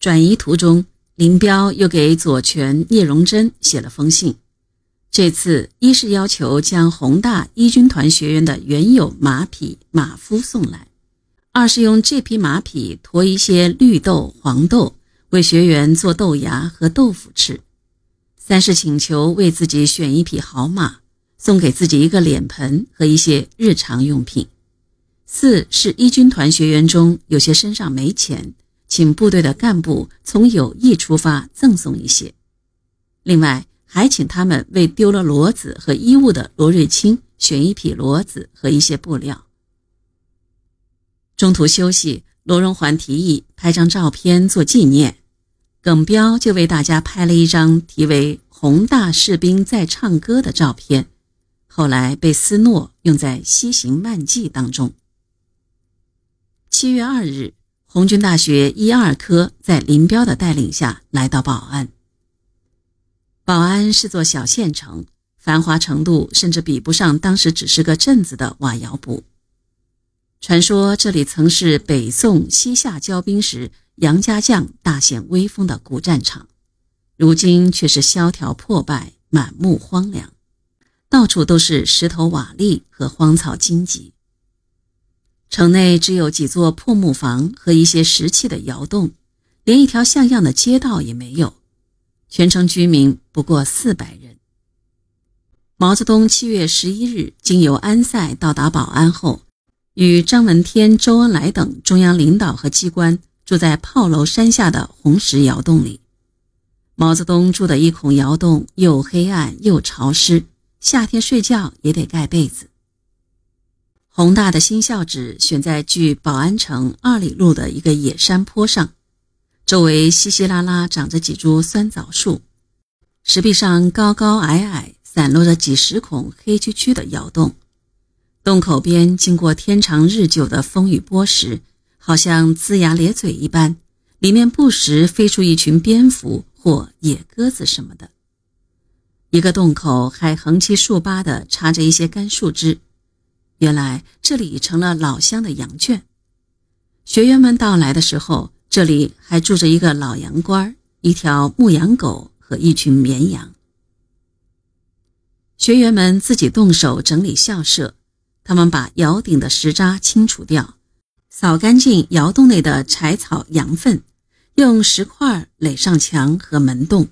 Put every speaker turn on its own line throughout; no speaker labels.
转移途中，林彪又给左权、聂荣臻写了封信。这次一是要求将宏大一军团学员的原有马匹、马夫送来，二是用这匹马匹驮一些绿豆、黄豆，为学员做豆芽和豆腐吃。三是请求为自己选一匹好马，送给自己一个脸盆和一些日常用品。四是一军团学员中有些身上没钱，请部队的干部从友谊出发赠送一些。另外，还请他们为丢了骡子和衣物的罗瑞卿选一匹骡子和一些布料。中途休息，罗荣桓提议拍张照片做纪念。耿彪就为大家拍了一张题为“宏大士兵在唱歌”的照片，后来被斯诺用在《西行漫记》当中。七月二日，红军大学一二科在林彪的带领下来到保安。保安是座小县城，繁华程度甚至比不上当时只是个镇子的瓦窑堡。传说这里曾是北宋西夏交兵时。杨家将大显威风的古战场，如今却是萧条破败、满目荒凉，到处都是石头瓦砾和荒草荆棘。城内只有几座破木房和一些石砌的窑洞，连一条像样的街道也没有。全城居民不过四百人。毛泽东七月十一日经由安塞到达保安后，与张闻天、周恩来等中央领导和机关。住在炮楼山下的红石窑洞里，毛泽东住的一孔窑洞又黑暗又潮湿，夏天睡觉也得盖被子。宏大的新校址选在距保安城二里路的一个野山坡上，周围稀稀拉拉长着几株酸枣树，石壁上高高矮矮散落着几十孔黑黢黢的窑洞，洞口边经过天长日久的风雨剥蚀。好像龇牙咧嘴一般，里面不时飞出一群蝙蝠或野鸽子什么的。一个洞口还横七竖八地插着一些干树枝，原来这里成了老乡的羊圈。学员们到来的时候，这里还住着一个老羊倌、一条牧羊狗和一群绵羊。学员们自己动手整理校舍，他们把窑顶的石渣清除掉。扫干净窑洞内的柴草、羊粪，用石块垒上墙和门洞，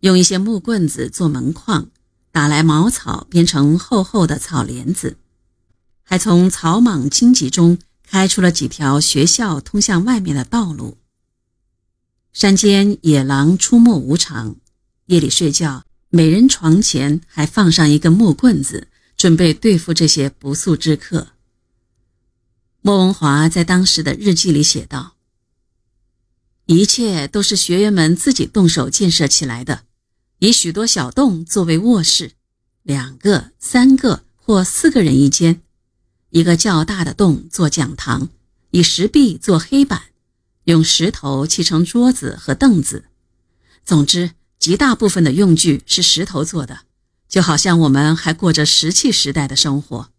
用一些木棍子做门框，打来茅草编成厚厚的草帘子，还从草莽荆棘中开出了几条学校通向外面的道路。山间野狼出没无常，夜里睡觉，每人床前还放上一个木棍子，准备对付这些不速之客。莫文华在当时的日记里写道：“一切都是学员们自己动手建设起来的，以许多小洞作为卧室，两个、三个或四个人一间；一个较大的洞做讲堂，以石壁做黑板，用石头砌成桌子和凳子。总之，极大部分的用具是石头做的，就好像我们还过着石器时代的生活。”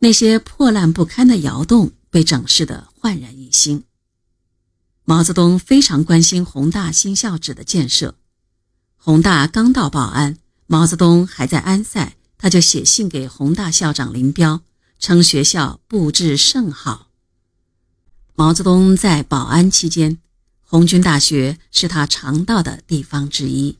那些破烂不堪的窑洞被整饰得焕然一新。毛泽东非常关心宏大新校址的建设。宏大刚到保安，毛泽东还在安塞，他就写信给宏大校长林彪，称学校布置甚好。毛泽东在保安期间，红军大学是他常到的地方之一。